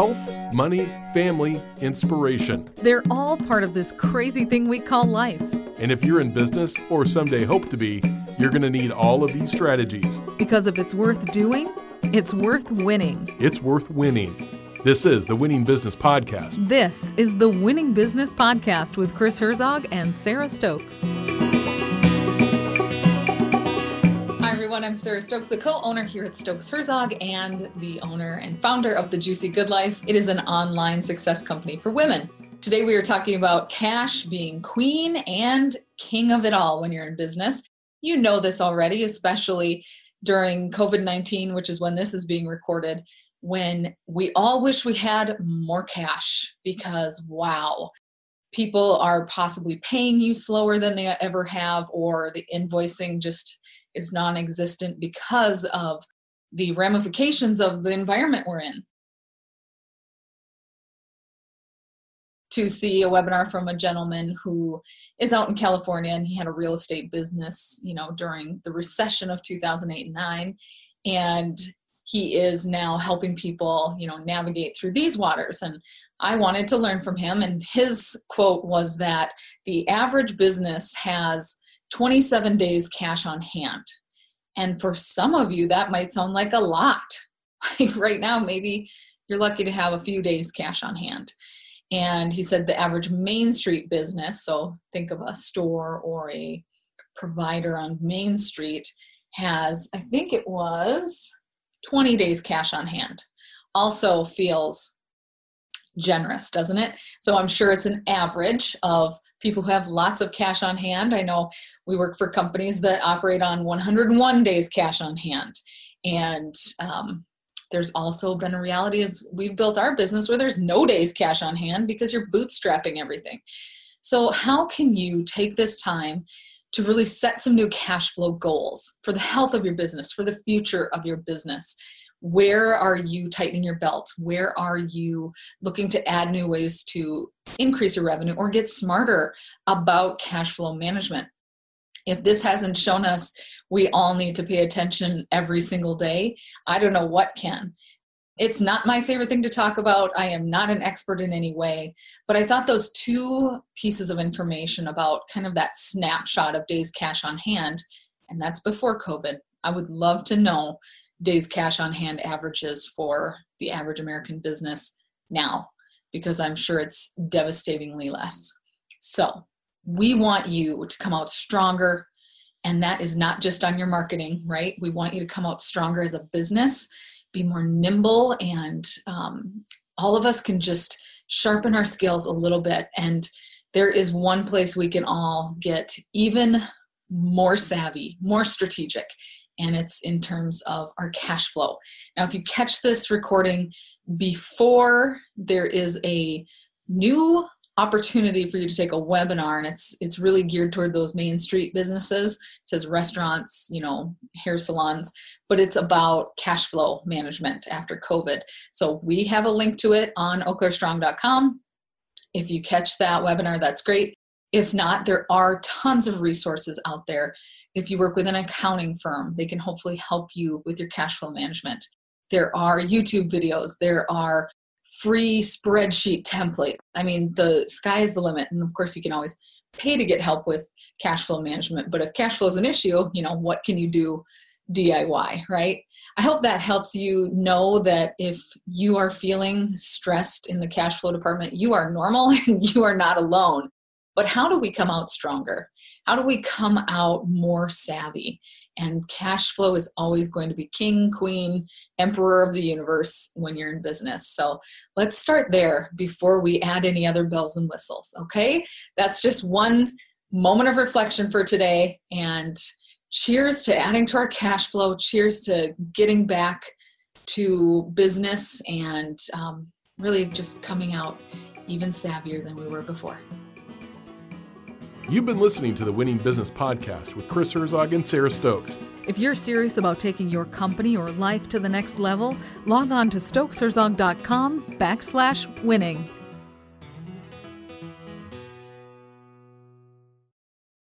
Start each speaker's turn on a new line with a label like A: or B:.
A: health, money, family, inspiration.
B: They're all part of this crazy thing we call life.
A: And if you're in business or someday hope to be, you're going to need all of these strategies.
B: Because if it's worth doing, it's worth winning.
A: It's worth winning. This is the Winning Business Podcast.
B: This is the Winning Business Podcast with Chris Herzog and Sarah Stokes. Everyone. I'm Sarah Stokes, the co owner here at Stokes Herzog and the owner and founder of The Juicy Good Life. It is an online success company for women. Today, we are talking about cash being queen and king of it all when you're in business. You know this already, especially during COVID 19, which is when this is being recorded when we all wish we had more cash because wow, people are possibly paying you slower than they ever have, or the invoicing just is non existent because of the ramifications of the environment we're in. To see a webinar from a gentleman who is out in California and he had a real estate business, you know, during the recession of 2008 and 9. And he is now helping people, you know, navigate through these waters. And I wanted to learn from him. And his quote was that the average business has 27 days cash on hand. And for some of you, that might sound like a lot. Like right now, maybe you're lucky to have a few days cash on hand. And he said the average Main Street business, so think of a store or a provider on Main Street, has, I think it was 20 days cash on hand also feels generous, doesn't it? So I'm sure it's an average of people who have lots of cash on hand. I know we work for companies that operate on 101 days cash on hand. And um, there's also been a reality as we've built our business where there's no days cash on hand because you're bootstrapping everything. So, how can you take this time to really set some new cash flow goals for the health of your business, for the future of your business. Where are you tightening your belt? Where are you looking to add new ways to increase your revenue or get smarter about cash flow management? If this hasn't shown us we all need to pay attention every single day, I don't know what can. It's not my favorite thing to talk about. I am not an expert in any way, but I thought those two pieces of information about kind of that snapshot of days cash on hand, and that's before COVID. I would love to know days cash on hand averages for the average American business now, because I'm sure it's devastatingly less. So, we want you to come out stronger, and that is not just on your marketing, right? We want you to come out stronger as a business be more nimble and um, all of us can just sharpen our skills a little bit. And there is one place we can all get even more savvy more strategic and it's in terms of our cash flow. Now if you catch this recording before there is a new opportunity for you to take a webinar and it's it's really geared toward those main street businesses. It says restaurants you know hair salons but it's about cash flow management after covid. So we have a link to it on eauclairstrong.com if you catch that webinar that's great. If not there are tons of resources out there. If you work with an accounting firm they can hopefully help you with your cash flow management. There are youtube videos. There are free spreadsheet template. I mean, the sky is the limit. And of course, you can always pay to get help with cash flow management. But if cash flow is an issue, you know, what can you do DIY, right? I hope that helps you know that if you are feeling stressed in the cash flow department, you are normal and you are not alone. But how do we come out stronger? How do we come out more savvy? And cash flow is always going to be king, queen, emperor of the universe when you're in business. So let's start there before we add any other bells and whistles. Okay? That's just one moment of reflection for today. And cheers to adding to our cash flow. Cheers to getting back to business and um, really just coming out even savvier than we were before.
A: You've been listening to the Winning Business Podcast with Chris Herzog and Sarah Stokes.
B: If you're serious about taking your company or life to the next level, log on to stokesherzog.com backslash winning.